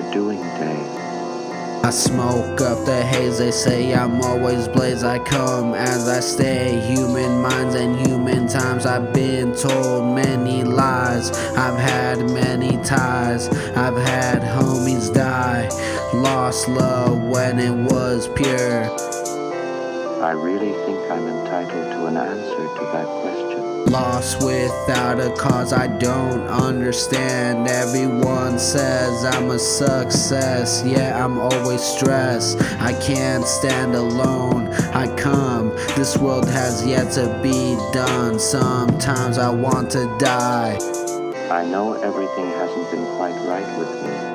you're doing, Dave. I smoke up the haze, they say I'm always blaze. I come as I stay. Human minds and human times. I've been told many lies. I've had many ties. I've had homies die. Lost love when it was pure. I really think I'm entitled to an answer to that question. Lost without a cause, I don't understand. Everyone says I'm a success, yeah, I'm always stressed. I can't stand alone, I come. This world has yet to be done. Sometimes I want to die. I know everything hasn't been quite right with me.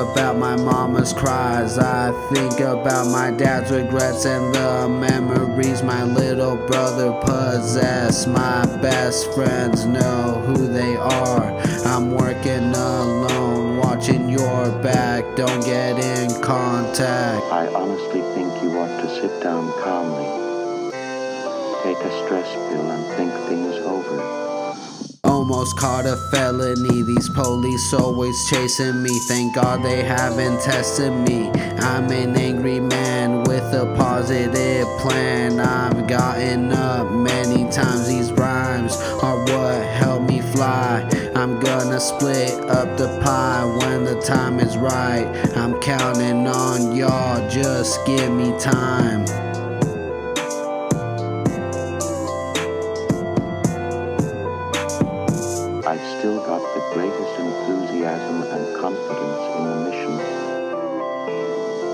About my mama's cries. I think about my dad's regrets and the memories my little brother possess. My best friends know who they are. I'm working alone, watching your back. Don't get in contact. I honestly think you ought to sit down calmly, take a stress pill, and think things over. Almost caught a felony. These police always chasing me. Thank God they haven't tested me. I'm an angry man with a positive plan. I've gotten up many times. These rhymes are what help me fly. I'm gonna split up the pie when the time is right. I'm counting on y'all. Just give me time. I've still got the greatest enthusiasm and confidence in the mission.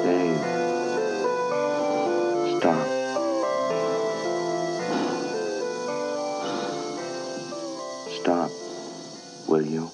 Dave, stop. Stop, will you?